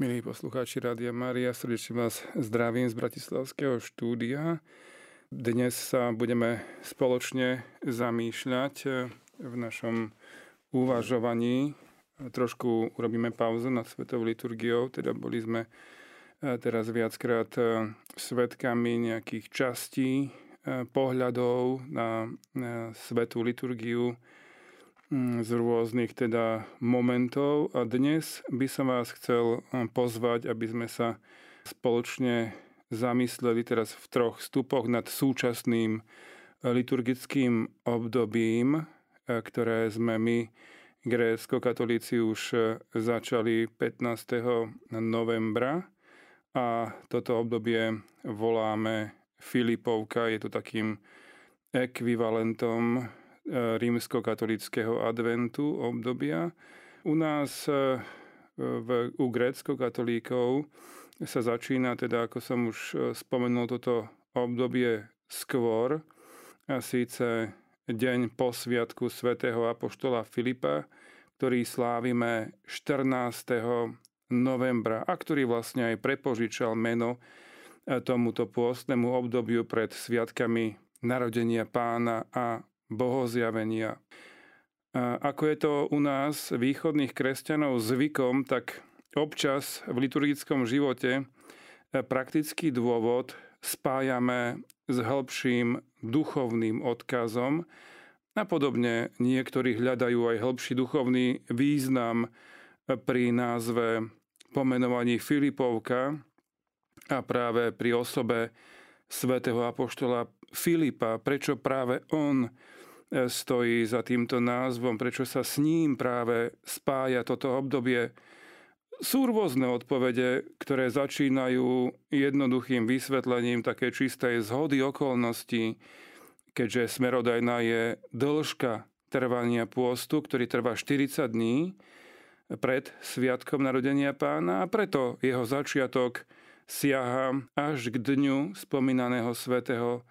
Milí poslucháči Rádia Mária, srdečne vás zdravím z Bratislavského štúdia. Dnes sa budeme spoločne zamýšľať v našom uvažovaní. Trošku urobíme pauzu nad Svetovou liturgiou, teda boli sme eh, teraz viackrát eh, svetkami nejakých častí, pohľadov na Svetú liturgiu, z rôznych teda momentov a dnes by som vás chcel mm, pozvať, aby sme sa spoločne zamysleli teraz v troch stupoch nad súčasným e, liturgickým obdobím, e, ktoré sme my, grécko-katolíci, už e, začali 15. novembra a toto obdobie voláme Filipovka, je to takým ekvivalentom rímskokatolického adventu obdobia. U nás e, v, u grécko-katolíkov sa začína, teda ako som už e, spomenul, toto obdobie skôr, a síce deň po sviatku svätého Apoštola Filipa, ktorý slávime 14. novembra a ktorý vlastne aj prepožičal meno e, tomuto pôstnemu obdobiu pred sviatkami narodenia pána a bohozjavenia. A ako je to u nás, východných kresťanov, zvykom, tak občas v liturgickom živote e, praktický dôvod spájame s hĺbším duchovným odkazom a podobne niektorí hľadajú aj hĺbší duchovný význam pri názve pomenovaní Filipovka a práve pri osobe svätého apoštola Filipa, prečo práve on stojí za týmto názvom, prečo sa s ním práve spája toto obdobie. Sú rôzne odpovede, ktoré začínajú jednoduchým vysvetlením také čistej zhody okolností, keďže smerodajná je dĺžka trvania pôstu, ktorý trvá 40 dní pred Sviatkom narodenia pána a preto jeho začiatok siaha až k dňu spomínaného svätého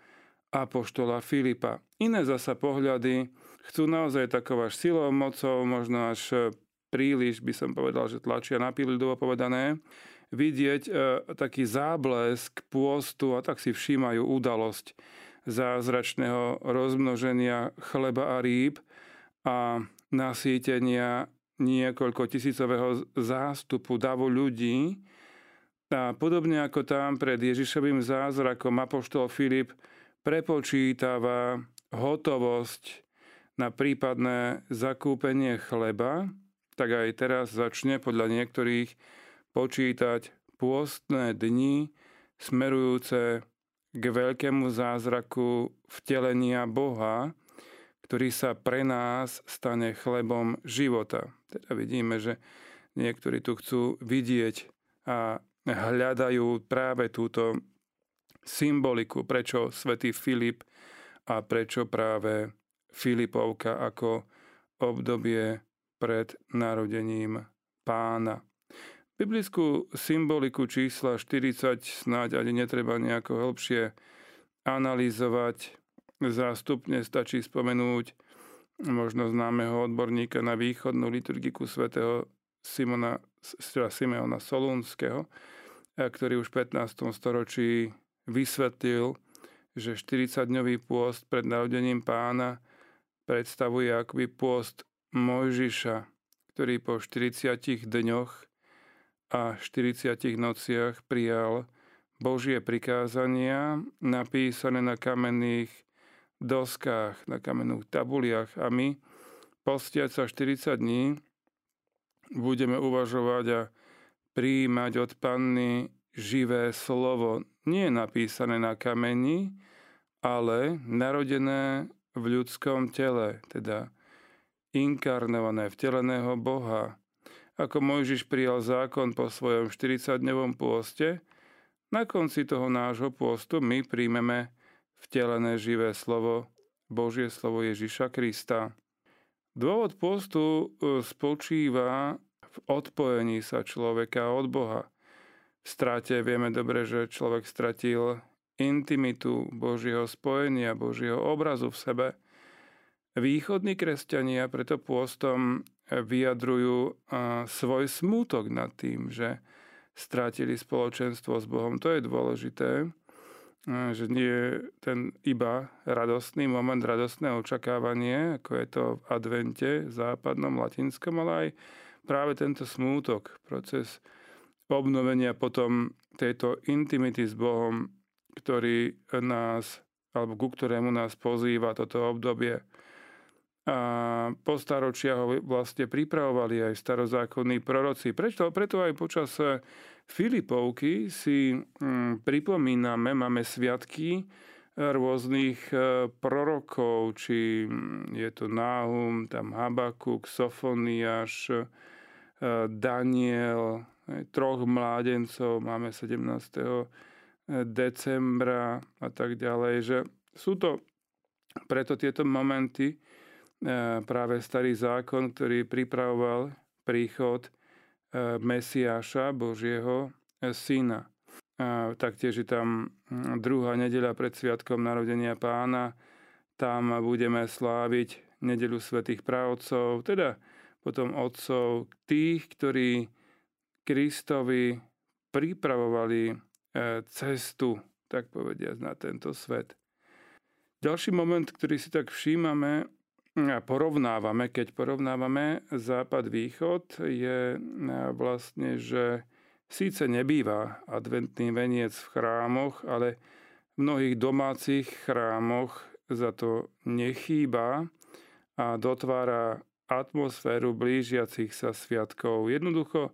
apoštola Filipa. Iné zasa pohľady chcú naozaj takou až silou, mocou, možno až e, príliš, by som povedal, že tlačia na pilidovo povedané, vidieť e, taký záblesk pôstu a tak si všímajú udalosť zázračného rozmnoženia chleba a rýb a nasýtenia niekoľko tisícového zástupu davu ľudí. A podobne ako tam pred Ježišovým zázrakom apoštol Filip prepočítava hotovosť na prípadné zakúpenie chleba, tak aj teraz začne podľa niektorých počítať pôstne dni smerujúce k veľkému zázraku vtelenia Boha, ktorý sa pre nás stane chlebom života. Teda vidíme, že niektorí tu chcú vidieť a hľadajú práve túto symboliku, prečo svätý Filip a prečo práve Filipovka ako obdobie pred narodením pána. Biblickú symboliku čísla 40 snáď ani netreba nejako hĺbšie analyzovať. Zástupne stačí spomenúť možno známeho odborníka na východnú liturgiku svätého Simona, Simeona Solúnskeho, ktorý už v 15. storočí vysvetlil, že 40-dňový pôst pred narodením pána predstavuje akoby pôst Mojžiša, ktorý po 40 dňoch a 40 nociach prijal Božie prikázania napísané na kamenných doskách, na kamenných tabuliach. A my postiať sa 40 dní budeme uvažovať a prijímať od panny živé slovo nie je napísané na kameni, ale narodené v ľudskom tele, teda inkarnované, vteleného Boha. Ako Mojžiš prijal zákon po svojom 40-dňovom pôste, na konci toho nášho pôstu my príjmeme vtelené živé slovo, Božie slovo Ježiša Krista. Dôvod postu e, spočíva v odpojení sa človeka od Boha – strate vieme dobre, že človek stratil intimitu Božieho spojenia, Božieho obrazu v sebe. Východní kresťania preto pôstom vyjadrujú svoj smútok nad tým, že strátili spoločenstvo s Bohom. To je dôležité, že nie je ten iba radostný moment, radostné očakávanie, ako je to v advente západnom, latinskom, ale aj práve tento smútok, proces obnovenia potom tejto intimity s Bohom, ktorý nás, alebo ku ktorému nás pozýva toto obdobie. A po staročia ho vlastne pripravovali aj starozákonní proroci. Preto, preto aj počas eh, Filipovky si hm, pripomíname, máme sviatky eh, rôznych eh, prorokov, či hm, je to Náhum, tam Habakuk, Sofoniáš, Daniel, troch mládencov, máme 17. decembra a tak ďalej, že sú to preto tieto momenty, E, práve starý zákon, ktorý pripravoval príchod e, Mesiáša, Božieho e, syna. Taktiež je tam druhá nedeľa pred Sviatkom narodenia pána. Tam budeme sláviť nedelu svätých právcov, teda potom otcov, tých, ktorí Kristovi pripravovali cestu, tak povediať, na tento svet. Ďalší moment, ktorý si tak všímame, porovnávame, keď porovnávame západ-východ, je e, vlastne, že síce nebýva adventný veniec v chrámoch, ale v mnohých domácich chrámoch za to nechýba a dotvára atmosféru blížiacich sa sviatkov. Jednoducho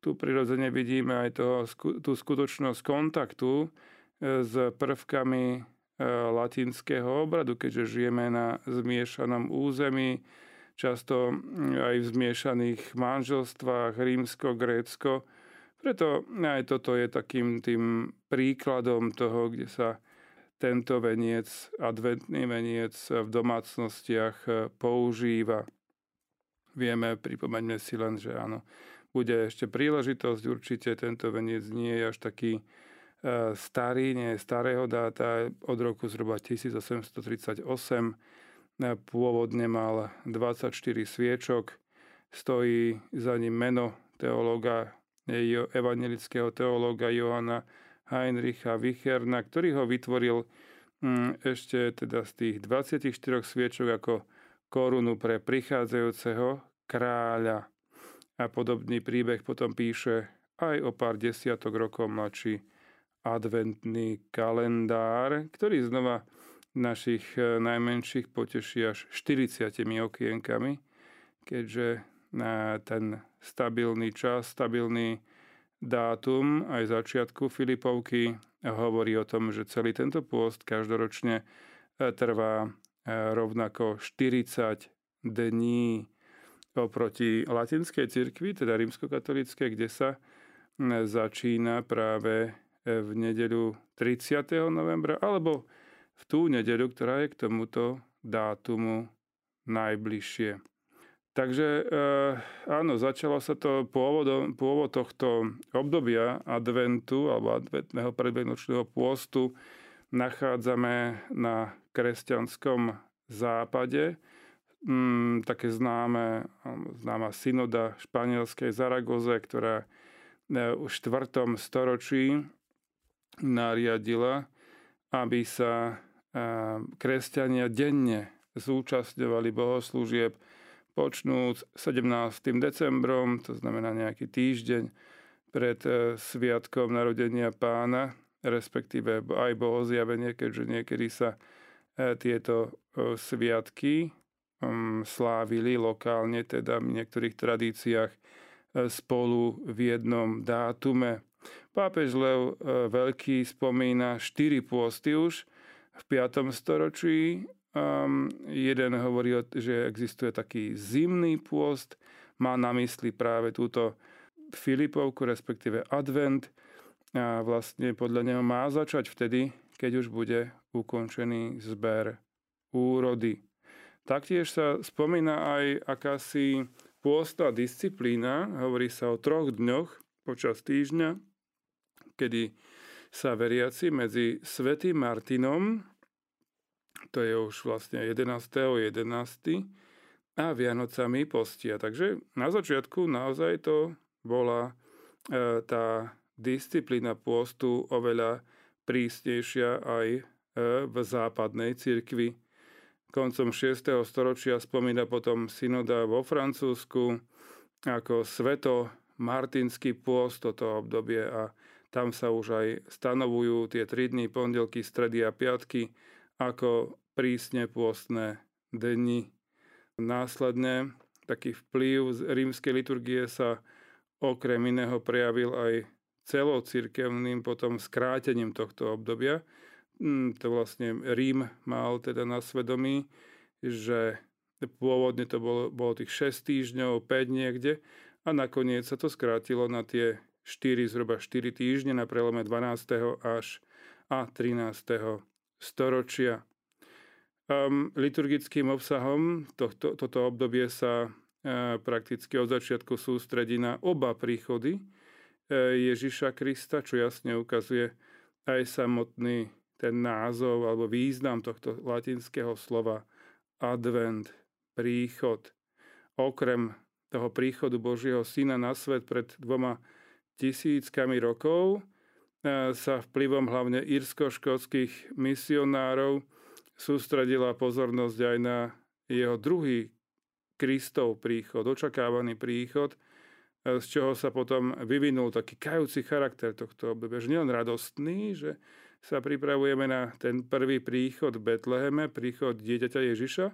tu prirodzene vidíme aj toho, tú skutočnosť kontaktu e, s prvkami E, latinského obradu, keďže žijeme na zmiešanom území, často aj v zmiešaných manželstvách rímsko-grécko. Preto aj toto je takým tým príkladom toho, kde sa tento veniec, adventný veniec v domácnostiach e, používa. Vieme, pripomeňme si len, že áno, bude ešte príležitosť, určite tento veniec nie je až taký E, starý, nie je starého dáta, od roku zhruba 1838. E, pôvodne mal 24 sviečok, stojí za ním meno teológa, evangelického teológa Johana Heinricha Wicherna, ktorý ho vytvoril mm, ešte teda z tých 24 sviečok ako korunu pre prichádzajúceho kráľa. A podobný príbeh potom píše aj o pár desiatok rokov mladší adventný kalendár, ktorý znova našich e, najmenších poteší až 40 okienkami, keďže na ten stabilný čas, stabilný dátum aj začiatku Filipovky hovorí o tom, že celý tento pôst každoročne e, trvá e, rovnako 40 dní oproti latinskej cirkvi, teda rímskokatolíckej, kde sa začína práve v nedeľu 30. novembra alebo v tú nedeľu, ktorá je k tomuto dátumu najbližšie. Takže eh, áno, začalo sa to pôvodom, pôvod tohto obdobia adventu alebo adventného predvianočného pôstu nachádzame na kresťanskom západe. Mm, také známe, známa synoda španielskej Zaragoze, ktorá eh, v 4. storočí nariadila, aby sa kresťania denne zúčastňovali bohoslúžieb počnúc 17. decembrom, to znamená nejaký týždeň pred e, sviatkom narodenia pána, respektíve aj bohozjavenie, keďže niekedy sa e, tieto e, sviatky slávili lokálne, teda v niektorých tradíciách spolu v jednom dátume. Pápež Lev e, Veľký spomína štyri pôsty už v 5. storočí. Um, jeden hovorí, že existuje taký zimný pôst, má na mysli práve túto Filipovku, respektíve advent. A vlastne podľa neho má začať vtedy, keď už bude ukončený zber úrody. Taktiež sa spomína aj akási pôstna disciplína, hovorí sa o troch dňoch počas týždňa, kedy sa veriaci medzi Svetým Martinom, to je už vlastne 11. 11. a Vianocami postia. Takže na začiatku naozaj to bola e, tá disciplína pôstu oveľa prísnejšia aj e, v západnej cirkvi. Koncom 6. storočia spomína potom synoda vo Francúzsku ako sveto martinský pôst toto obdobie a tam sa už aj stanovujú tie 3 dní, pondelky, stredy a piatky ako prísne pôstne dni. Následne taký vplyv z rímskej liturgie sa okrem iného prejavil aj celocirkevným potom skrátením tohto obdobia. Mm, to vlastne Rím mal teda na svedomí, že pôvodne to bolo, bolo tých 6 týždňov, 5 niekde a nakoniec sa to skrátilo na tie 4, zhruba 4 týždne na prelome 12. až a 13. storočia. Um, liturgickým obsahom tohto, toto obdobie sa uh, prakticky od začiatku sústredí na oba príchody uh, Ježiša Krista, čo jasne ukazuje aj samotný ten názov alebo význam tohto latinského slova advent, príchod. Okrem toho príchodu Božieho Syna na svet pred dvoma tisíckami rokov e, sa vplyvom hlavne írsko-škótskych misionárov sústredila pozornosť aj na jeho druhý Kristov príchod, očakávaný príchod, e, z čoho sa potom vyvinul taký kajúci charakter tohto obdobia. Že nielen radostný, že sa pripravujeme na ten prvý príchod Betleheme, príchod dieťaťa Ježiša,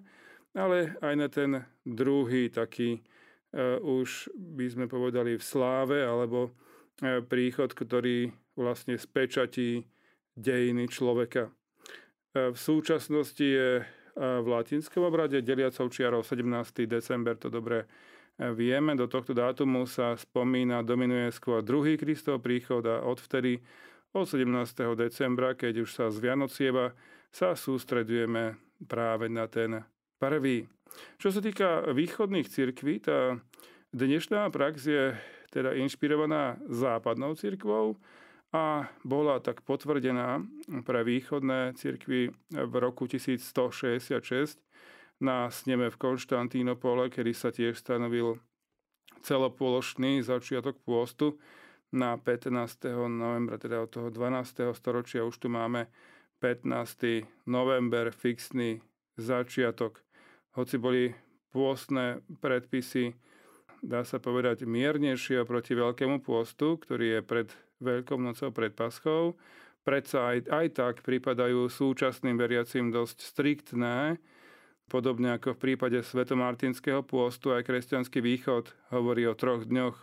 ale aj na ten druhý taký, uh, už by sme povedali v sláve, alebo E, príchod, ktorý vlastne spečatí dejiny človeka. E, v súčasnosti je v latinskom obrade deliacou čiarou 17. december, to dobre vieme. Do tohto dátumu sa spomína, dominuje skôr druhý Kristov príchod a odvtedy od 17. decembra, keď už sa z Vianocieva, sa sústredujeme práve na ten prvý. Čo sa týka východných cirkví, tá dnešná prax je teda inšpirovaná západnou cirkvou a bola tak potvrdená pre východné cirkvy v roku 1166 na sneme v Konštantínopole, kedy sa tiež stanovil celopološný začiatok pôstu na 15. novembra, teda od toho 12. storočia už tu máme 15. november, fixný začiatok. Hoci boli pôstne predpisy dá sa povedať, miernejšie oproti Veľkému pôstu, ktorý je pred Veľkou nocou, pred Paschou, predsa aj, aj tak pripadajú súčasným veriacim dosť striktné, podobne ako v prípade svetomartinského pôstu, aj kresťanský východ hovorí o troch dňoch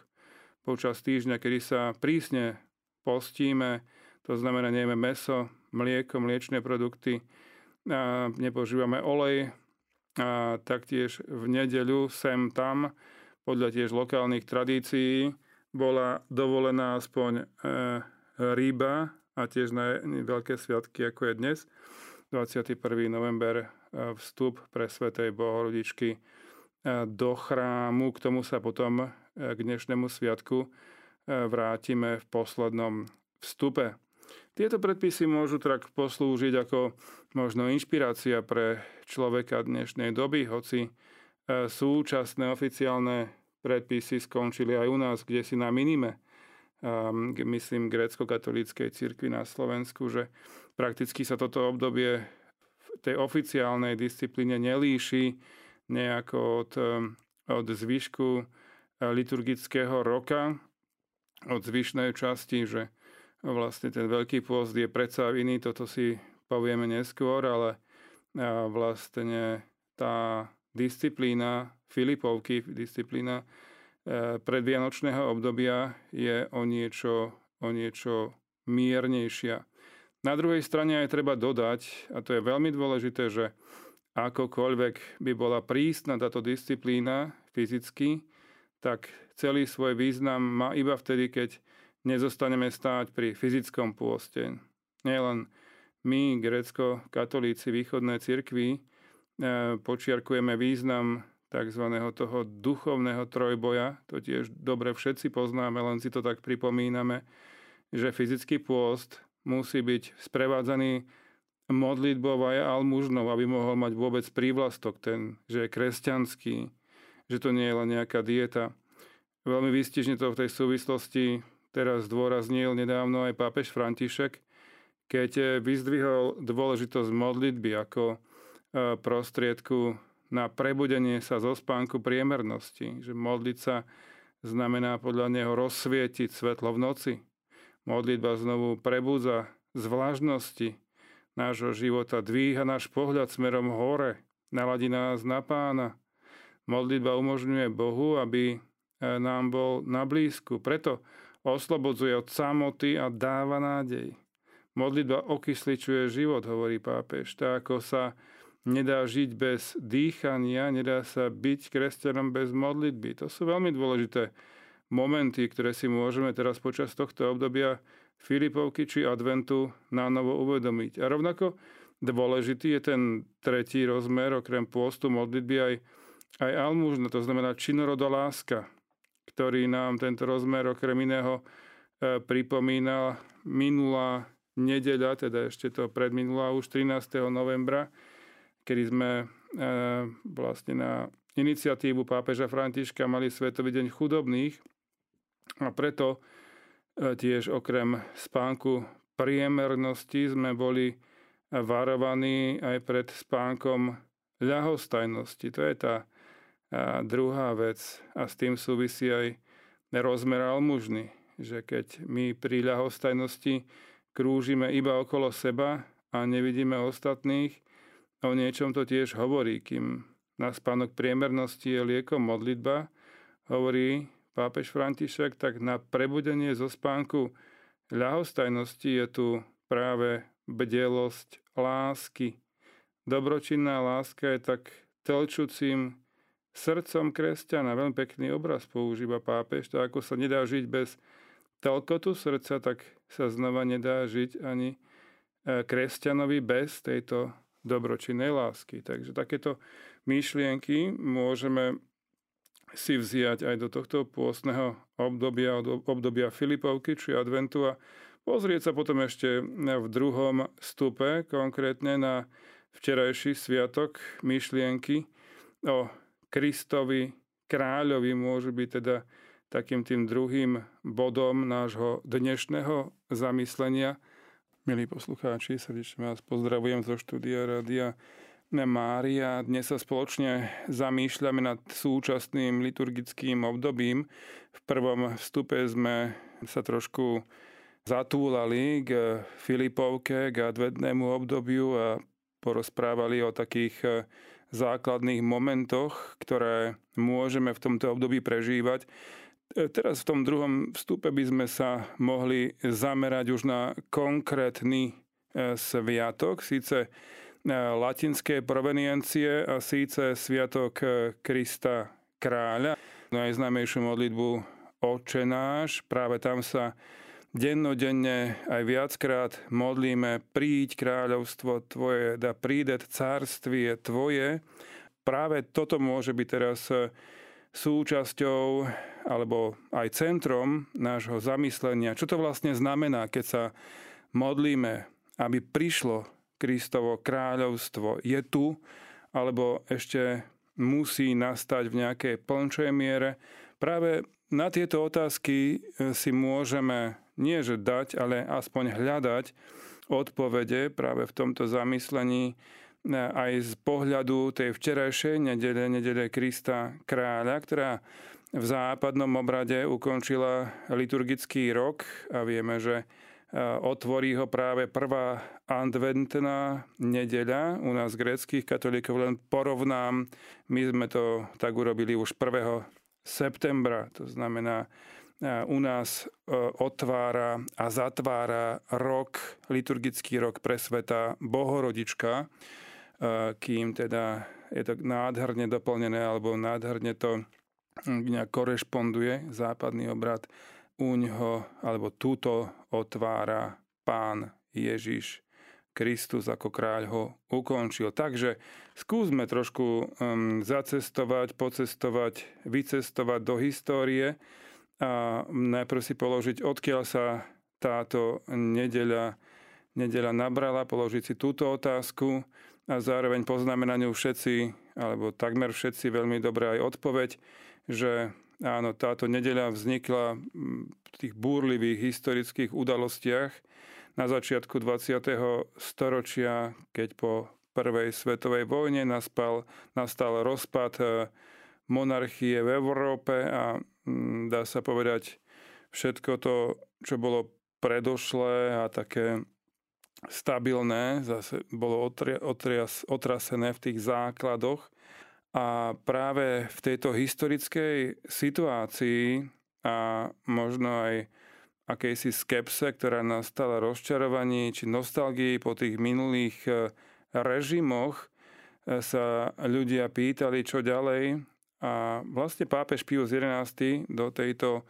počas týždňa, kedy sa prísne postíme, to znamená, nejeme meso, mlieko, mliečne produkty, a nepožívame olej, a taktiež v nedeľu sem tam podľa tiež lokálnych tradícií bola dovolená aspoň e, ryba a tiež na veľké sviatky, ako je dnes. 21. november e, vstup pre Svetej Bohorodičky e, do chrámu. K tomu sa potom k dnešnému sviatku vrátime v poslednom vstupe. Tieto predpisy môžu tak poslúžiť ako možno inšpirácia pre človeka dnešnej doby, hoci E, súčasné oficiálne predpisy skončili aj u nás, kde si na minime, um, myslím, grécko-katolíckej cirkvi na Slovensku, že prakticky sa toto obdobie v tej oficiálnej disciplíne nelíši nejako od, od zvyšku e, liturgického roka, od zvyšnej časti, že vlastne ten veľký pôst je predsa iný, toto si povieme neskôr, ale vlastne tá disciplína Filipovky, disciplína e, predvianočného obdobia je o niečo, o niečo miernejšia. Na druhej strane aj treba dodať, a to je veľmi dôležité, že akokoľvek by bola prísna táto disciplína fyzicky, tak celý svoj význam má iba vtedy, keď nezostaneme stáť pri fyzickom pôste. Nielen my, grécko-katolíci východnej cirkvi, E, počiarkujeme význam tzv. toho duchovného trojboja. To tiež dobre všetci poznáme, len si to tak pripomíname, že fyzický pôst musí byť sprevádzaný modlitbou aj almužnou, aby mohol mať vôbec prívlastok ten, že je kresťanský, že to nie je len nejaká dieta. Veľmi výstižne to v tej súvislosti teraz zdôraznil nedávno aj pápež František, keď vyzdvihol dôležitosť modlitby ako prostriedku na prebudenie sa zo spánku priemernosti. Že modliť sa znamená podľa neho rozsvietiť svetlo v noci. Modlitba znovu prebúza z nášho života, dvíha náš pohľad smerom hore, naladí nás na pána. Modlitba umožňuje Bohu, aby e, nám bol na blízku. Preto oslobodzuje od samoty a dáva nádej. Modlitba okysličuje život, hovorí pápež. Tak ako sa nedá žiť bez dýchania, nedá sa byť kresťanom bez modlitby. To sú veľmi dôležité momenty, ktoré si môžeme teraz počas tohto obdobia Filipovky či adventu na novo uvedomiť. A rovnako dôležitý je ten tretí rozmer, okrem pôstu modlitby aj, aj almužna, to znamená činoroda láska, ktorý nám tento rozmer okrem iného e, pripomína minulá nedeľa, teda ešte to predminulá už 13. novembra, kedy sme e, vlastne na iniciatívu pápeža Františka mali Svetový deň chudobných a preto e, tiež okrem spánku priemernosti sme boli varovaní aj pred spánkom ľahostajnosti. To je tá druhá vec a s tým súvisí aj rozmer almužny, že keď my pri ľahostajnosti krúžime iba okolo seba a nevidíme ostatných, O niečom to tiež hovorí, kým na spánok priemernosti je liekom modlitba, hovorí pápež František, tak na prebudenie zo spánku ľahostajnosti je tu práve bdelosť lásky. Dobročinná láska je tak telčúcim srdcom kresťana. Veľmi pekný obraz používa pápež. To ako sa nedá žiť bez telkotu srdca, tak sa znova nedá žiť ani e, kresťanovi bez tejto dobročinnej lásky. Takže takéto myšlienky môžeme si vziať aj do tohto pôstneho obdobia, od obdobia Filipovky či adventu a pozrieť sa potom ešte v druhom stupe, konkrétne na včerajší sviatok myšlienky o Kristovi kráľovi môžu byť teda takým tým druhým bodom nášho dnešného zamyslenia – Milí poslucháči, srdečne vás pozdravujem zo štúdia Rádia Mária. Dnes sa spoločne zamýšľame nad súčasným liturgickým obdobím. V prvom vstupe sme sa trošku zatúlali k Filipovke, k adventnému obdobiu a porozprávali o takých základných momentoch, ktoré môžeme v tomto období prežívať. E, teraz v tom druhom vstupe by sme sa mohli zamerať už na konkrétny e, sviatok, síce e, latinské proveniencie a síce sviatok Krista kráľa. Najznámejšiu modlitbu Oče náš, práve tam sa dennodenne aj viackrát modlíme príď kráľovstvo Tvoje, da prídet cárstvie Tvoje. Práve toto môže byť teraz súčasťou alebo aj centrom nášho zamyslenia, čo to vlastne znamená, keď sa modlíme, aby prišlo Kristovo kráľovstvo. Je tu, alebo ešte musí nastať v nejakej plnčej miere. Práve na tieto otázky e, si môžeme nie že dať, ale aspoň hľadať odpovede práve v tomto zamyslení aj z pohľadu tej včerajšej nedele, nedele Krista kráľa, ktorá v západnom obrade ukončila liturgický rok a vieme, že e, otvorí ho práve prvá adventná nedeľa. U nás greckých katolíkov len porovnám, my sme to tak urobili už 1. septembra, to znamená, e, u nás e, otvára a zatvára rok, liturgický rok pre sveta Bohorodička, kým teda je to nádherne doplnené alebo nádherne to nejak korešponduje západný obrad u ňoho, alebo túto otvára pán Ježiš Kristus ako kráľ ho ukončil. Takže skúsme trošku um, zacestovať, pocestovať, vycestovať do histórie a najprv si položiť, odkiaľ sa táto nedeľa, nedeľa nabrala, položiť si túto otázku a zároveň poznáme na ňu všetci, alebo takmer všetci veľmi dobré aj odpoveď, že Áno, táto nedeľa vznikla v tých búrlivých historických udalostiach na začiatku 20. storočia, keď po prvej svetovej vojne naspal, nastal rozpad e, monarchie v Európe a dá sa povedať všetko to, čo bolo predošlé a také stabilné, zase bolo otrasené v tých základoch a práve v tejto historickej situácii a možno aj akejsi skepse, ktorá nastala rozčarovaní či nostalgii po tých minulých e, režimoch, e, sa ľudia pýtali, čo ďalej. A vlastne pápež Pius XI do tejto,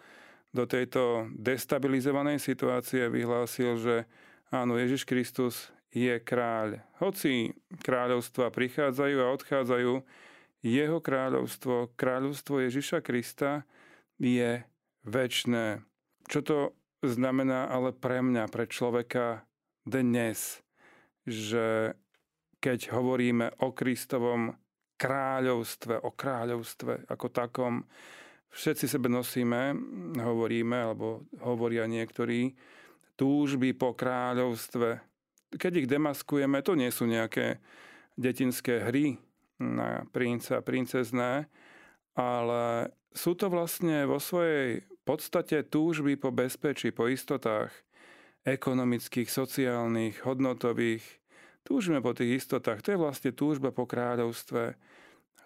do tejto destabilizovanej situácie vyhlásil, že áno, Ježiš Kristus je kráľ. Hoci kráľovstva prichádzajú a odchádzajú, jeho kráľovstvo, kráľovstvo Ježiša Krista je väčné. Čo to znamená ale pre mňa, pre človeka dnes, že keď hovoríme o Kristovom kráľovstve, o kráľovstve ako takom, všetci sebe nosíme, hovoríme, alebo hovoria niektorí, túžby po kráľovstve. Keď ich demaskujeme, to nie sú nejaké detinské hry, na princa a princezné, ale sú to vlastne vo svojej podstate túžby po bezpečí, po istotách ekonomických, sociálnych, hodnotových. Túžime po tých istotách. To je vlastne túžba po kráľovstve,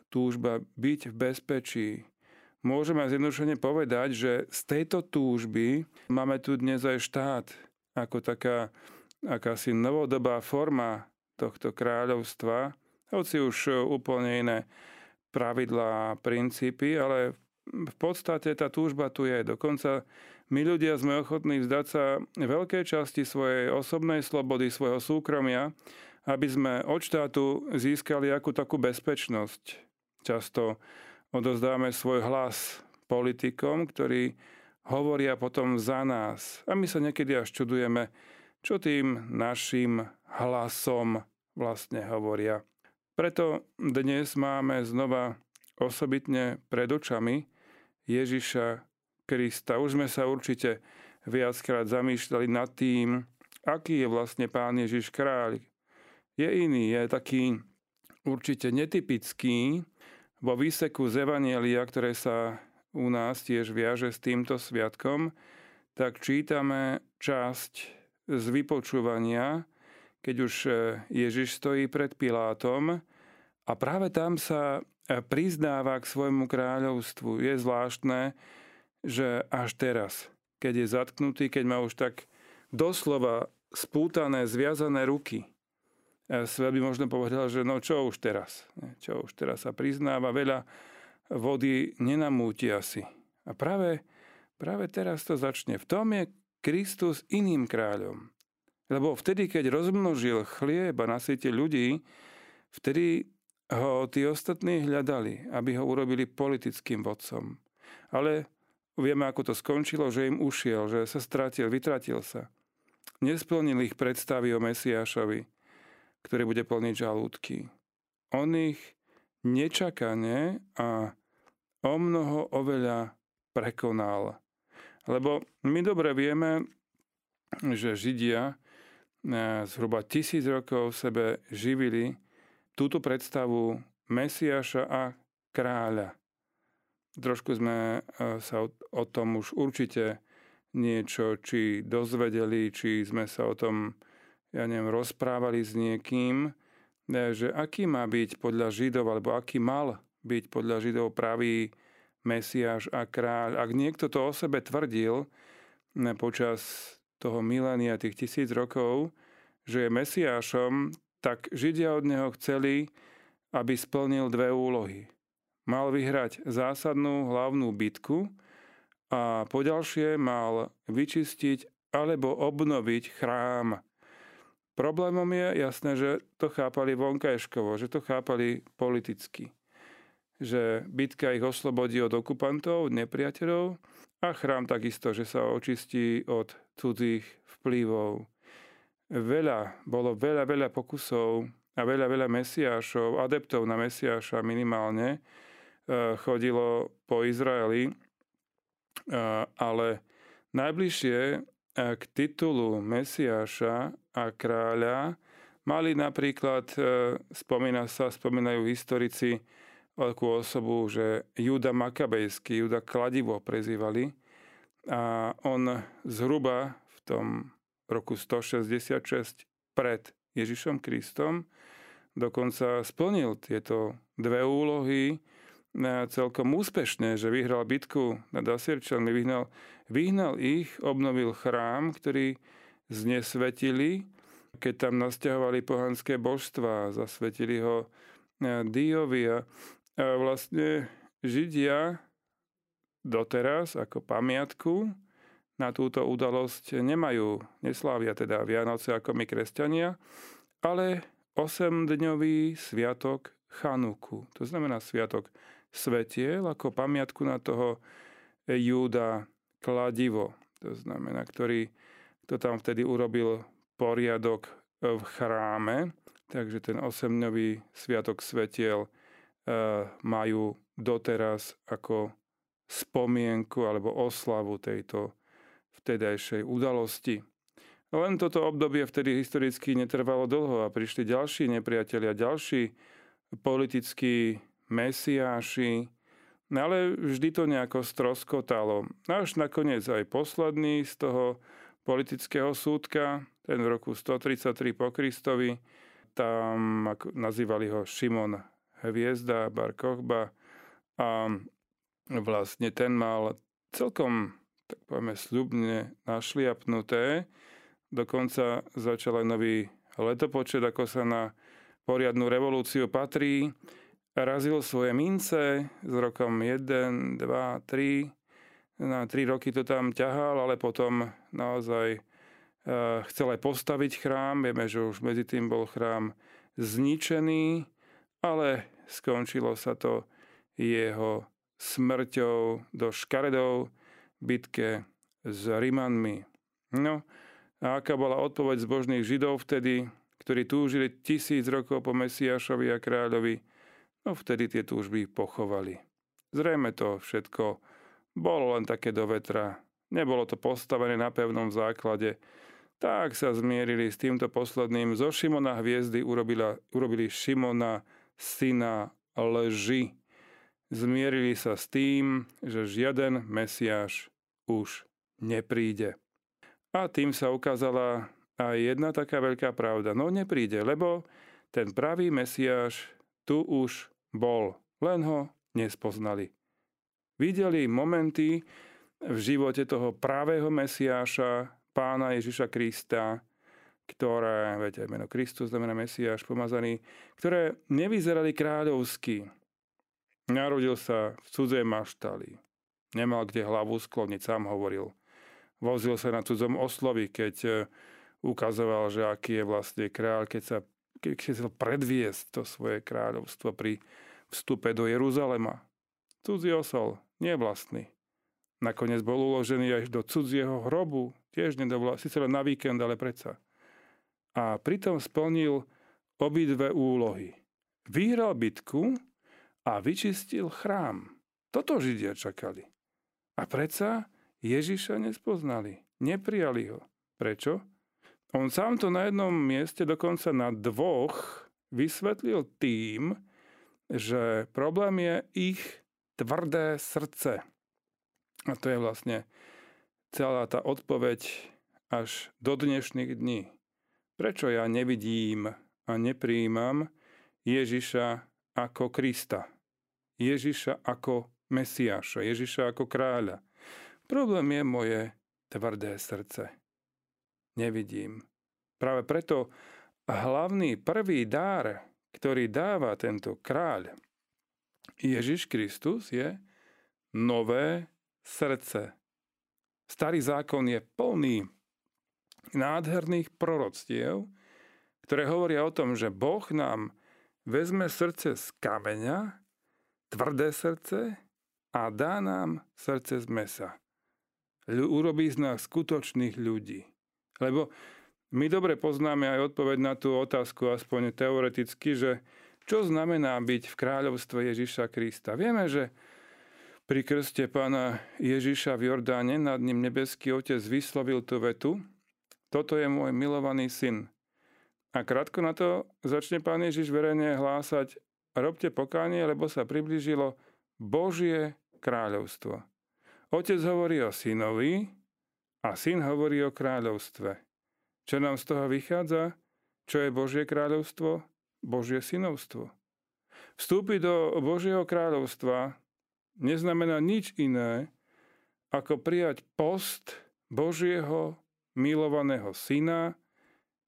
túžba byť v bezpečí. Môžeme zjednodušene povedať, že z tejto túžby máme tu dnes aj štát ako taká akási novodobá forma tohto kráľovstva, hoci už úplne iné pravidlá a princípy, ale v podstate tá túžba tu je. Dokonca my ľudia sme ochotní vzdať sa veľkej časti svojej osobnej slobody, svojho súkromia, aby sme od štátu získali akú takú bezpečnosť. Často odozdáme svoj hlas politikom, ktorí hovoria potom za nás. A my sa niekedy až čudujeme, čo tým našim hlasom vlastne hovoria. Preto dnes máme znova osobitne pred očami Ježiša Krista. Už sme sa určite viackrát zamýšľali nad tým, aký je vlastne Pán Ježiš kráľ. Je iný, je taký určite netypický vo výseku z Evanielia, ktoré sa u nás tiež viaže s týmto sviatkom, tak čítame časť z vypočúvania, keď už e, Ježiš stojí pred Pilátom a práve tam sa e, priznáva k svojmu kráľovstvu. Je zvláštne, že až teraz, keď je zatknutý, keď má už tak doslova spútané, zviazané ruky, svet by možno povedal, že no čo už teraz, čo už teraz sa priznáva, veľa vody nenamúti asi. A práve, práve teraz to začne. V tom je Kristus iným kráľom. Lebo vtedy, keď rozmnožil chlieb a nasytil ľudí, vtedy ho tí ostatní hľadali, aby ho urobili politickým vodcom. Ale vieme, ako to skončilo, že im ušiel, že sa stratil, vytratil sa. Nesplnil ich predstavy o Mesiášovi, ktorý bude plniť žalúdky. On ich nečakane a o mnoho oveľa prekonal. Lebo my dobre vieme, že Židia zhruba tisíc rokov sebe živili túto predstavu Mesiaša a kráľa. Trošku sme e, sa o tom už určite niečo či dozvedeli, či sme sa o tom, ja neviem, rozprávali s niekým, že aký má byť podľa Židov, alebo aký mal byť podľa Židov pravý Mesiáš a kráľ. Ak niekto to o sebe tvrdil počas toho milénia, tých tisíc rokov, že je Mesiášom, tak Židia od neho chceli, aby splnil dve úlohy. Mal vyhrať zásadnú hlavnú bitku a poďalšie mal vyčistiť alebo obnoviť chrám. Problémom je jasné, že to chápali vonkajškovo, že to chápali politicky. Že bitka ich oslobodí od okupantov, od nepriateľov a chrám takisto, že sa očistí od cudzích vplyvov veľa, bolo veľa, veľa pokusov a veľa, veľa mesiášov, adeptov na mesiáša minimálne, e, chodilo po Izraeli Ale najbližšie k titulu Mesiáša a kráľa mali napríklad, spomína sa, spomínajú historici, veľkú osobu, že Juda Makabejský, Juda Kladivo prezývali. A on zhruba v tom roku 166 pred Ježišom Kristom dokonca splnil tieto dve úlohy celkom úspešne, že vyhral bitku nad Asierčanmi, vyhnal, vyhnal ich, obnovil chrám, ktorý znesvetili, keď tam nasťahovali pohanské božstva, zasvetili ho Diovi a vlastne Židia doteraz ako pamiatku na túto udalosť nemajú, neslávia teda Vianoce ako my kresťania, ale 8-dňový sviatok Chanuku. To znamená sviatok svetiel ako pamiatku na toho Júda kladivo. To znamená, ktorý to tam vtedy urobil poriadok v chráme. Takže ten 8-dňový sviatok svetiel Eh, majú doteraz ako spomienku alebo oslavu tejto vtedajšej udalosti. Len toto obdobie vtedy historicky netrvalo dlho a prišli ďalší nepriatelia, ďalší politickí mesiáši, no ale vždy to nejako stroskotalo. Až nakoniec aj posledný z toho politického súdka, ten v roku 133 po Kristovi, tam nazývali ho Šimon hviezda Bar Kochba a vlastne ten mal celkom, tak povieme, sľubne našliapnuté. Dokonca začal aj nový letopočet, ako sa na poriadnu revolúciu patrí. Razil svoje mince s rokom 1, 2, 3. Na 3 roky to tam ťahal, ale potom naozaj eh, chcel aj postaviť chrám. Vieme, že už medzi tým bol chrám zničený ale skončilo sa to jeho smrťou do škaredov bitke s Rimanmi. No a aká bola odpoveď zbožných Židov vtedy, ktorí túžili tisíc rokov po Mesiášovi a kráľovi, no vtedy tie túžby pochovali. Zrejme to všetko bolo len také do vetra. Nebolo to postavené na pevnom základe. Tak sa zmierili s týmto posledným. Zo Šimona hviezdy urobila, urobili Šimona syna lži. Zmierili sa s tým, že žiaden Mesiáš už nepríde. A tým sa ukázala aj jedna taká veľká pravda. No nepríde, lebo ten pravý Mesiáš tu už bol, len ho nespoznali. Videli momenty v živote toho pravého Mesiáša, pána Ježiša Krista, ktoré, viete, meno Kristus znamená Mesiáš, pomazaný, ktoré nevyzerali kráľovsky. Narodil sa v cudzej maštali. Nemal kde hlavu skloniť, sám hovoril. Vozil sa na cudzom oslovi, keď e, ukazoval, že aký je vlastne kráľ, keď sa keď chcel predviesť to svoje kráľovstvo pri vstupe do Jeruzalema. Cudzí osol, nie vlastný. Nakoniec bol uložený až do cudzieho hrobu, tiež nedovolal, síce len na víkend, ale predsa a pritom splnil obidve úlohy. Vyhral bitku a vyčistil chrám. Toto Židia čakali. A predsa Ježiša nespoznali, neprijali ho. Prečo? On sám to na jednom mieste, dokonca na dvoch, vysvetlil tým, že problém je ich tvrdé srdce. A to je vlastne celá tá odpoveď až do dnešných dní. Prečo ja nevidím a nepríjmam Ježiša ako Krista? Ježiša ako Mesiáša, Ježiša ako kráľa. Problém je moje tvrdé srdce. Nevidím. Práve preto hlavný prvý dár, ktorý dáva tento kráľ, Ježiš Kristus, je nové srdce. Starý zákon je plný nádherných proroctiev, ktoré hovoria o tom, že Boh nám vezme srdce z kameňa, tvrdé srdce a dá nám srdce z mesa. Urobí z nás skutočných ľudí. Lebo my dobre poznáme aj odpoveď na tú otázku, aspoň teoreticky, že čo znamená byť v kráľovstve Ježiša Krista. Vieme, že pri krste pána Ježiša v Jordáne nad ním nebeský otec vyslovil tú vetu, toto je môj milovaný syn. A krátko na to začne pán Ježiš verejne hlásať, robte pokánie, lebo sa priblížilo Božie kráľovstvo. Otec hovorí o synovi a syn hovorí o kráľovstve. Čo nám z toho vychádza? Čo je Božie kráľovstvo? Božie synovstvo. Vstúpiť do Božieho kráľovstva neznamená nič iné, ako prijať post Božieho milovaného syna,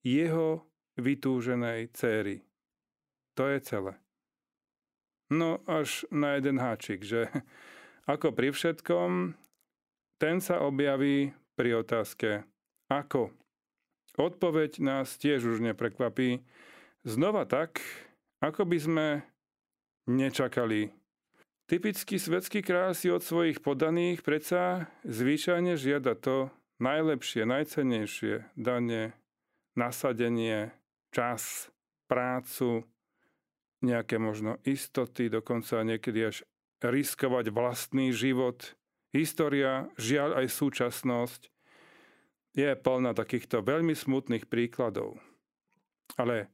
jeho vytúženej céry. To je celé. No až na jeden háčik, že ako pri všetkom, ten sa objaví pri otázke ako. Odpoveď nás tiež už neprekvapí. Znova tak, ako by sme nečakali Typický svetský kráľ si od svojich podaných predsa zvyčajne žiada to najlepšie, najcennejšie dane, nasadenie, čas, prácu, nejaké možno istoty, dokonca niekedy až riskovať vlastný život. História, žiaľ aj súčasnosť, je plná takýchto veľmi smutných príkladov. Ale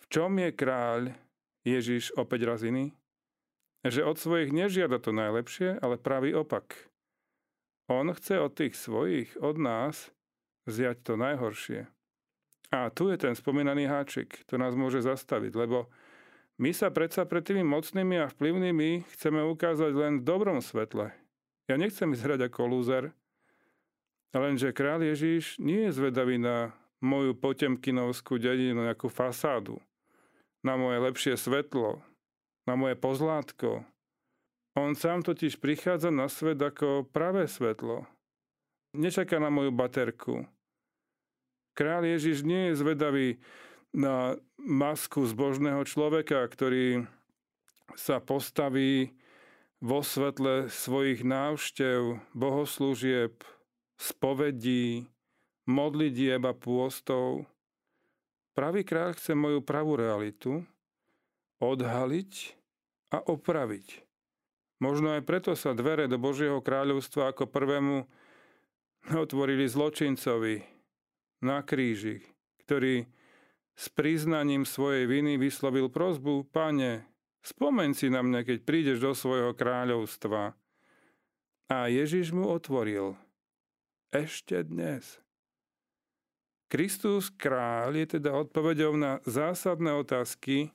v čom je kráľ Ježiš opäť raz iný? že od svojich nežiada to najlepšie, ale pravý opak. On chce od tých svojich, od nás, vziať to najhoršie. A tu je ten spomínaný háčik, to nás môže zastaviť, lebo my sa predsa pred tými mocnými a vplyvnými chceme ukázať len v dobrom svetle. Ja nechcem vyzerať ako lúzer, lenže král Ježíš nie je zvedavý na moju potemkinovskú dedinu, nejakú fasádu, na moje lepšie svetlo, na moje pozlátko. On sám totiž prichádza na svet ako pravé svetlo. Nečaká na moju baterku. Král Ježiš nie je zvedavý na masku zbožného človeka, ktorý sa postaví vo svetle svojich návštev, bohoslúžieb, spovedí, modlitieb a pôstov. Pravý kráľ chce moju pravú realitu odhaliť a opraviť. Možno aj preto sa dvere do Božieho kráľovstva ako prvému otvorili zločincovi na kríži, ktorý s priznaním svojej viny vyslovil prozbu, pane, spomeň si na mňa, keď prídeš do svojho kráľovstva. A Ježiš mu otvoril, ešte dnes. Kristus kráľ je teda odpovedou na zásadné otázky,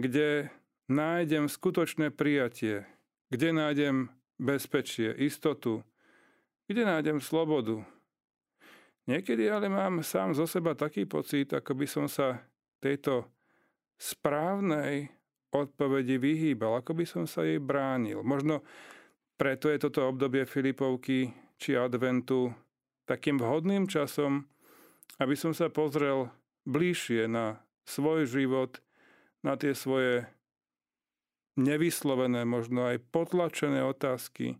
kde nájdem skutočné prijatie, kde nájdem bezpečie, istotu, kde nájdem slobodu. Niekedy ale mám sám zo seba taký pocit, ako by som sa tejto správnej odpovedi vyhýbal, ako by som sa jej bránil. Možno preto je toto obdobie Filipovky či adventu takým vhodným časom, aby som sa pozrel bližšie na svoj život, na tie svoje nevyslovené, možno aj potlačené otázky,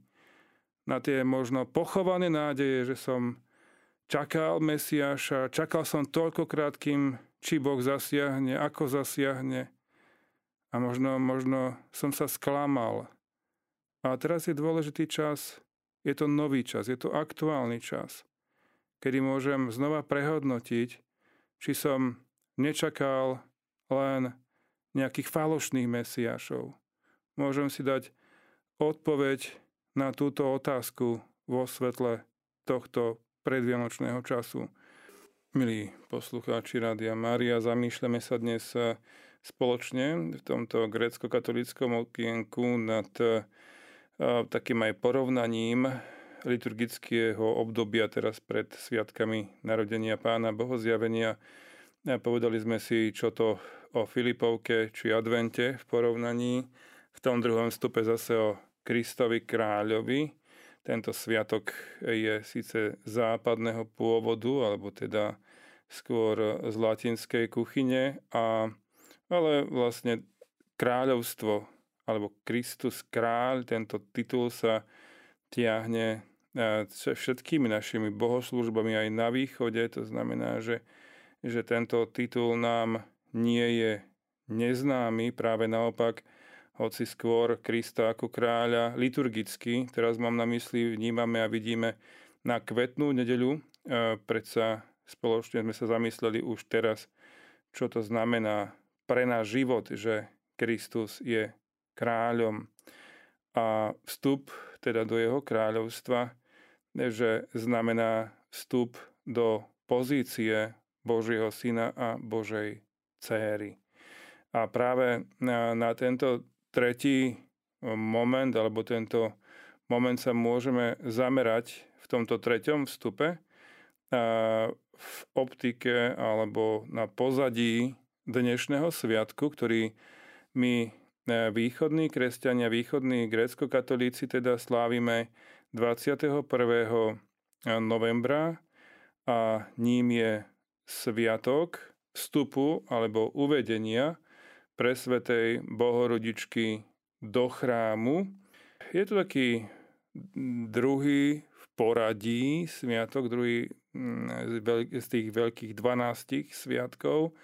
na tie možno pochované nádeje, že som čakal Mesiáša, čakal som toľkokrát, kým či Boh zasiahne, ako zasiahne. A možno, možno som sa sklamal. A teraz je dôležitý čas, je to nový čas, je to aktuálny čas, kedy môžem znova prehodnotiť, či som nečakal len nejakých falošných mesiašov. Môžem si dať odpoveď na túto otázku vo svetle tohto predvianočného času. Milí poslucháči Rádia Mária, zamýšľame sa dnes eh, spoločne v tomto grécko-katolickom okienku nad eh, takým aj porovnaním liturgického obdobia teraz pred sviatkami narodenia pána Bohozjavenia. Povedali sme si, čo to o Filipovke či advente v porovnaní. V tom druhom stupe zase o Kristovi kráľovi. Tento sviatok je síce západného pôvodu, alebo teda skôr z latinskej kuchyne, a, ale vlastne kráľovstvo alebo Kristus kráľ, tento titul sa tiahne všetkými našimi bohoslužbami aj na východe. To znamená, že, že tento titul nám nie je neznámy, práve naopak hoci skôr Krista ako kráľa liturgicky. Teraz mám na mysli, vnímame a vidíme na kvetnú nedeľu. E, predsa spoločne sme sa zamysleli už teraz, čo to znamená pre náš život, že Kristus je kráľom a vstup teda do jeho kráľovstva, že znamená vstup do pozície Božieho syna a Božej céry. A práve na, na tento tretí moment, alebo tento moment sa môžeme zamerať v tomto treťom vstupe v optike alebo na pozadí dnešného sviatku, ktorý my e, východní kresťania, východní grécko-katolíci teda slávime 21. novembra a ním je sviatok vstupu alebo uvedenia presvetej bohorodičky do chrámu. Je to taký druhý v poradí sviatok, druhý mm, z tých veľkých 12 sviatkov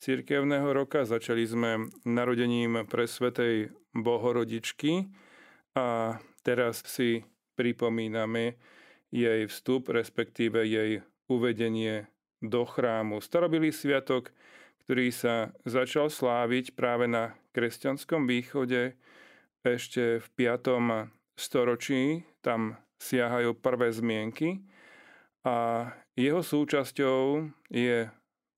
cirkevného roka. Začali sme narodením presvetej bohorodičky a teraz si pripomíname jej vstup, respektíve jej uvedenie do chrámu. Starobilý sviatok, ktorý sa začal sláviť práve na kresťanskom východe ešte v 5. storočí, tam siahajú prvé zmienky a jeho súčasťou je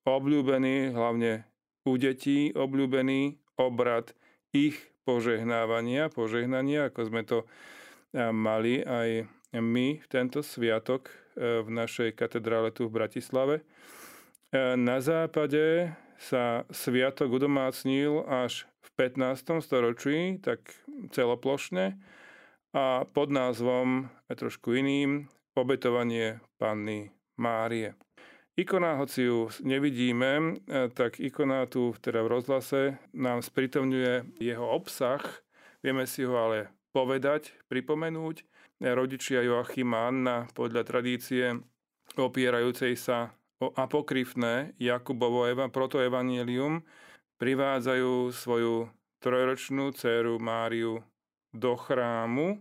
obľúbený, hlavne u detí obľúbený obrad ich požehnávania, požehnania, ako sme to mali aj my v tento sviatok e, v našej katedrále tu v Bratislave. E, na západe sa sviatok udomácnil až v 15. storočí, tak celoplošne a pod názvom, aj trošku iným, obetovanie Panny Márie. Ikona, hoci ju nevidíme, e, tak ikona tu teda v rozhlase nám spritomňuje jeho obsah. Vieme si ho ale povedať, pripomenúť rodičia Joachima Anna podľa tradície opierajúcej sa o apokryfné Jakubovo eva, protoevangelium privádzajú svoju trojročnú dceru Máriu do chrámu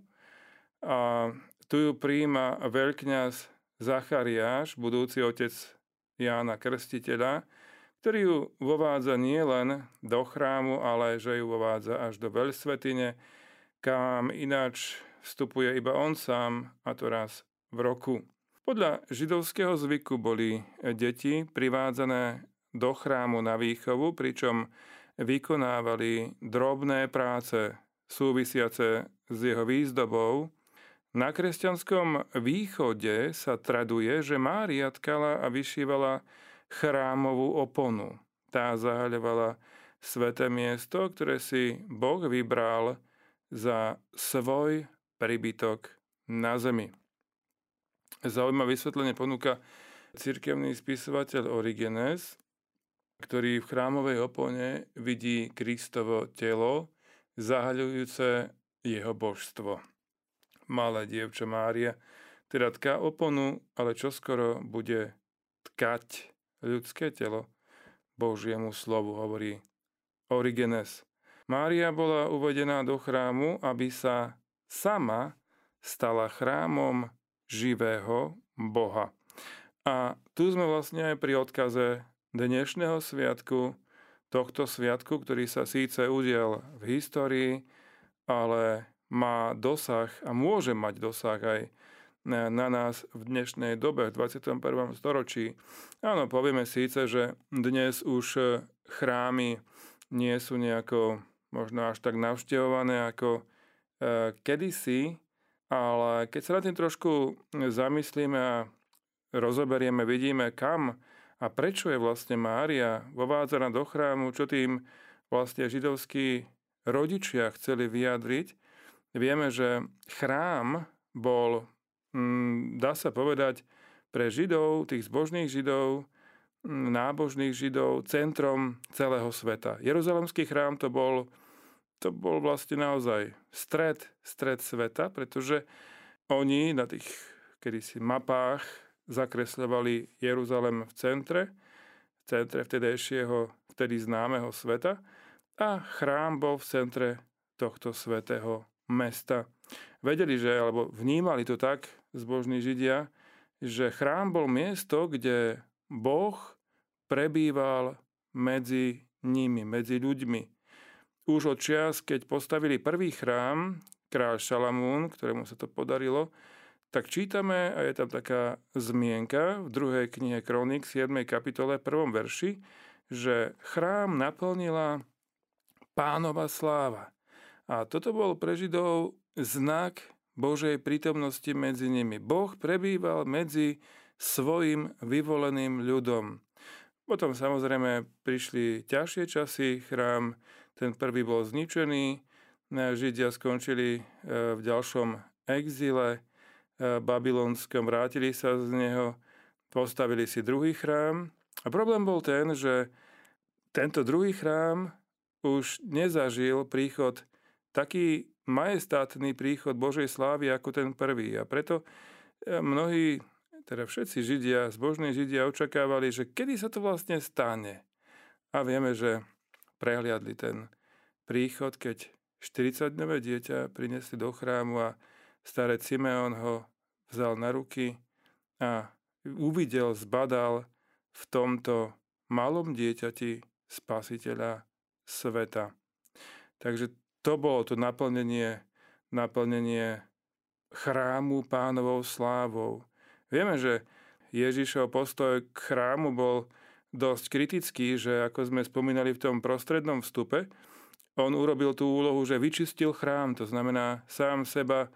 a tu ju príjima veľkňaz Zachariáš, budúci otec Jána Krstiteľa, ktorý ju vovádza nie len do chrámu, ale že ju vovádza až do veľsvetine, kam ináč vstupuje iba on sám, a to raz v roku. Podľa židovského zvyku boli deti privádzané do chrámu na výchovu, pričom vykonávali drobné práce súvisiace s jeho výzdobou. Na kresťanskom východe sa traduje, že Mária tkala a vyšívala chrámovú oponu. Tá zahaľovala sveté miesto, ktoré si Boh vybral za svoj príbytok na zemi. Zaujímavé vysvetlenie ponúka cirkevný spisovateľ Origenes, ktorý v chrámovej opone vidí Kristovo telo, zahaľujúce jeho božstvo. Malé dievča Mária teda tká oponu, ale čoskoro bude tkať ľudské telo Božiemu slovu, hovorí Origenes. Mária bola uvedená do chrámu, aby sa sama stala chrámom živého Boha. A tu sme vlastne aj pri odkaze dnešného sviatku, tohto sviatku, ktorý sa síce udiel v histórii, ale má dosah a môže mať dosah aj na, na nás v dnešnej dobe, v 21. storočí. Áno, povieme síce, že dnes už chrámy nie sú nejako možno až tak navštevované ako E, kedysi, ale keď sa na tým trošku zamyslíme a rozoberieme, vidíme kam a prečo je vlastne Mária vovádzaná do chrámu, čo tým vlastne židovskí rodičia chceli vyjadriť. Vieme, že chrám bol, mm, dá sa povedať, pre Židov, tých zbožných Židov, mm, nábožných Židov, centrom celého sveta. Jeruzalemský chrám to bol to bol vlastne naozaj stred, stred sveta, pretože oni na tých kedysi mapách zakresľovali Jeruzalem v centre, v centre vtedejšieho, vtedy známeho sveta a chrám bol v centre tohto svätého mesta. Vedeli, že, alebo vnímali to tak zbožní Židia, že chrám bol miesto, kde Boh prebýval medzi nimi, medzi ľuďmi. Už od čias, keď postavili prvý chrám, kráľ Šalamún, ktorému sa to podarilo, tak čítame, a je tam taká zmienka v druhej knihe Kronik, 7. kapitole, 1. verši, že chrám naplnila pánova sláva. A toto bol pre Židov znak Božej prítomnosti medzi nimi. Boh prebýval medzi svojim vyvoleným ľudom. Potom samozrejme prišli ťažšie časy, chrám ten prvý bol zničený, Židia skončili e, v ďalšom exíle, E, babylonskom, vrátili sa z neho, postavili si druhý chrám. A problém bol ten, že tento druhý chrám už nezažil príchod, taký majestátny príchod Božej slávy ako ten prvý. A preto e, mnohí, teda všetci Židia, zbožní Židia očakávali, že kedy sa to vlastne stane. A vieme, že prehliadli ten príchod, keď 40-dňové dieťa prinesli do chrámu a starec Simeon ho vzal na ruky a uvidel, zbadal v tomto malom dieťati spasiteľa sveta. Takže to bolo to naplnenie, naplnenie chrámu pánovou slávou. Vieme, že Ježišov postoj k chrámu bol dosť kritický, že ako sme spomínali v tom prostrednom vstupe, on urobil tú úlohu, že vyčistil chrám, to znamená sám seba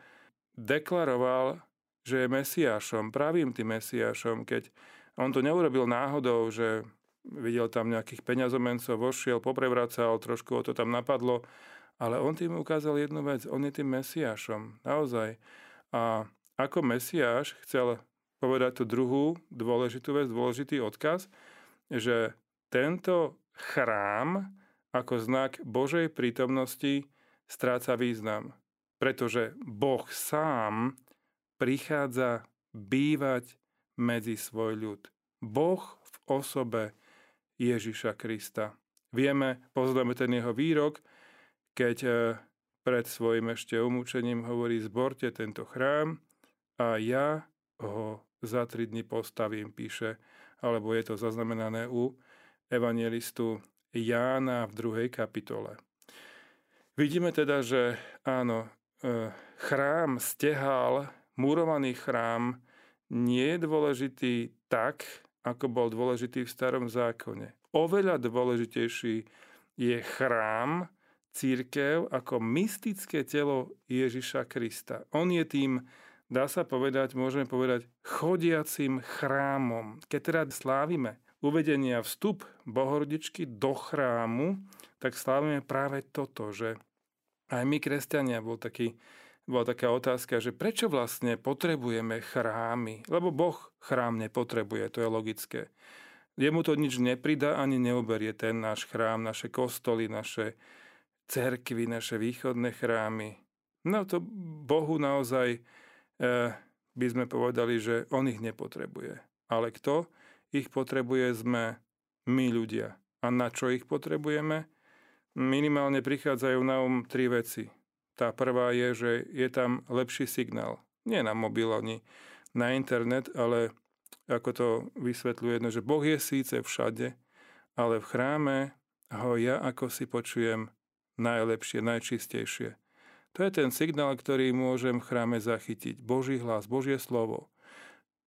deklaroval že je Mesiášom, pravým tým Mesiášom, keď on to neurobil náhodou, že videl tam nejakých peňazomencov, vošiel, poprevracal, trošku ho to tam napadlo, ale on tým ukázal jednu vec, on je tým Mesiášom, naozaj. A ako Mesiáš chcel povedať tú druhú dôležitú vec, dôležitý odkaz, že tento chrám ako znak Božej prítomnosti stráca význam. Pretože Boh sám prichádza bývať medzi svoj ľud. Boh v osobe Ježiša Krista. Vieme, pozrieme ten jeho výrok, keď e, pred svojim ešte umúčením hovorí zborte tento chrám a ja ho za tri dny postavím, píše, alebo je to zaznamenané u evangelistu Jána v druhej kapitole. Vidíme teda, že áno, e, chrám stehal murovaný chrám nie je dôležitý tak, ako bol dôležitý v starom zákone. Oveľa dôležitejší je chrám, církev ako mystické telo Ježiša Krista. On je tým, dá sa povedať, môžeme povedať, chodiacim chrámom. Keď teda slávime uvedenia vstup Bohorodičky do chrámu, tak slávime práve toto, že aj my, kresťania, bol taký bola taká otázka, že prečo vlastne potrebujeme chrámy? Lebo Boh chrám nepotrebuje, to je logické. Jemu to nič nepridá ani neoberie ten náš chrám, naše kostoly, naše cerkvy, naše východné chrámy. No to Bohu naozaj e, by sme povedali, že on ich nepotrebuje. Ale kto ich potrebuje sme my ľudia. A na čo ich potrebujeme? Minimálne prichádzajú na um tri veci. Tá prvá je, že je tam lepší signál. Nie na mobil ani na internet, ale ako to vysvetľuje, že Boh je síce všade, ale v chráme ho ja ako si počujem najlepšie, najčistejšie. To je ten signál, ktorý môžem v chráme zachytiť. Boží hlas, Božie slovo.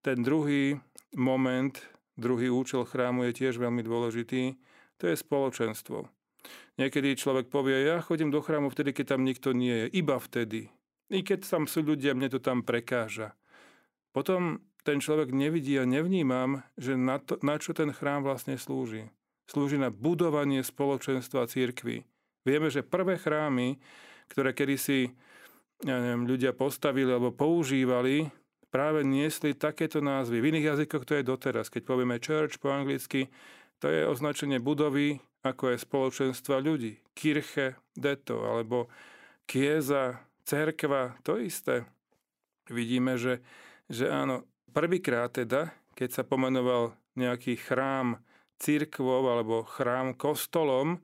Ten druhý moment, druhý účel chrámu je tiež veľmi dôležitý. To je spoločenstvo. Niekedy človek povie, ja chodím do chrámu vtedy, keď tam nikto nie je. Iba vtedy. I keď tam sú ľudia, mne to tam prekáža. Potom ten človek nevidí a nevnímam, že na, to, na čo ten chrám vlastne slúži. Slúži na budovanie spoločenstva církvy. Vieme, že prvé chrámy, ktoré kedysi ja neviem, ľudia postavili alebo používali, práve niesli takéto názvy. V iných jazykoch to je doteraz. Keď povieme church po anglicky, to je označenie budovy, ako je spoločenstva ľudí. Kirche, deto, alebo kieza, cerkva, to isté. Vidíme, že, že áno, prvýkrát teda, keď sa pomenoval nejaký chrám církvou alebo chrám kostolom,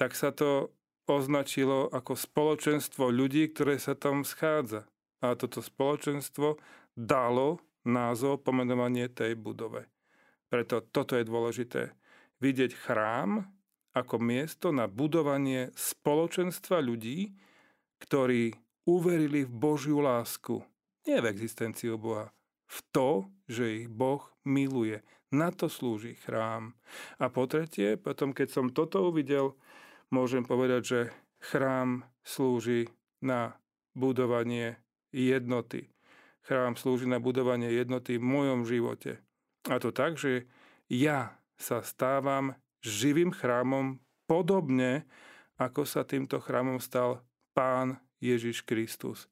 tak sa to označilo ako spoločenstvo ľudí, ktoré sa tam schádza. A toto spoločenstvo dalo názov pomenovanie tej budove. Preto toto je dôležité. Vidieť chrám ako miesto na budovanie spoločenstva ľudí, ktorí uverili v Božiu lásku. Nie v existenciu Boha, v to, že ich Boh miluje. Na to slúži chrám. A po tretie, potom keď som toto uvidel, môžem povedať, že chrám slúži na budovanie jednoty. Chrám slúži na budovanie jednoty v mojom živote. A to tak, že ja sa stávam živým chrámom podobne, ako sa týmto chrámom stal Pán Ježiš Kristus.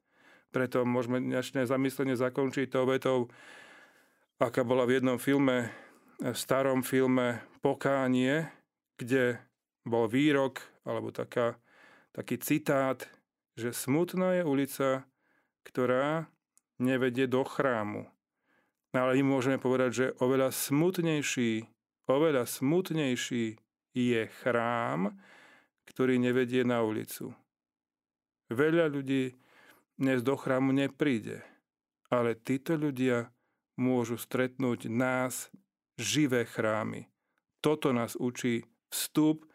Preto môžeme dnešné zamyslenie zakončiť tou vetou, aká bola v jednom filme, v starom filme Pokánie, kde bol výrok, alebo taká, taký citát, že smutná je ulica, ktorá nevedie do chrámu. Ale my môžeme povedať, že oveľa smutnejší, oveľa smutnejší je chrám, ktorý nevedie na ulicu. Veľa ľudí dnes do chrámu nepríde, ale títo ľudia môžu stretnúť nás, živé chrámy. Toto nás učí vstup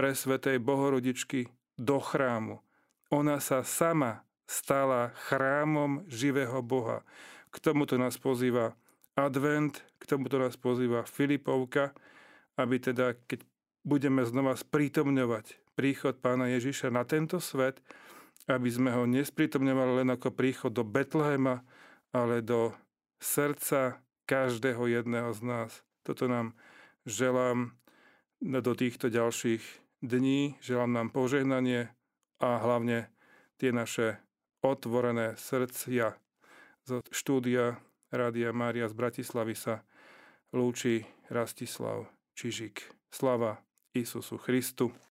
pre Svetej Bohorodičky do chrámu. Ona sa sama stala chrámom živého Boha. K tomuto nás pozýva advent, k tomuto nás pozýva Filipovka, aby teda, keď budeme znova sprítomňovať príchod pána Ježiša na tento svet, aby sme ho nesprítomňovali len ako príchod do Betlehema, ale do srdca každého jedného z nás. Toto nám želám do týchto ďalších dní. Želám nám požehnanie a hlavne tie naše otvorené srdcia. Zo štúdia Rádia Mária z Bratislavy sa lúči Rastislav Čižik. Slava Isusu Christu.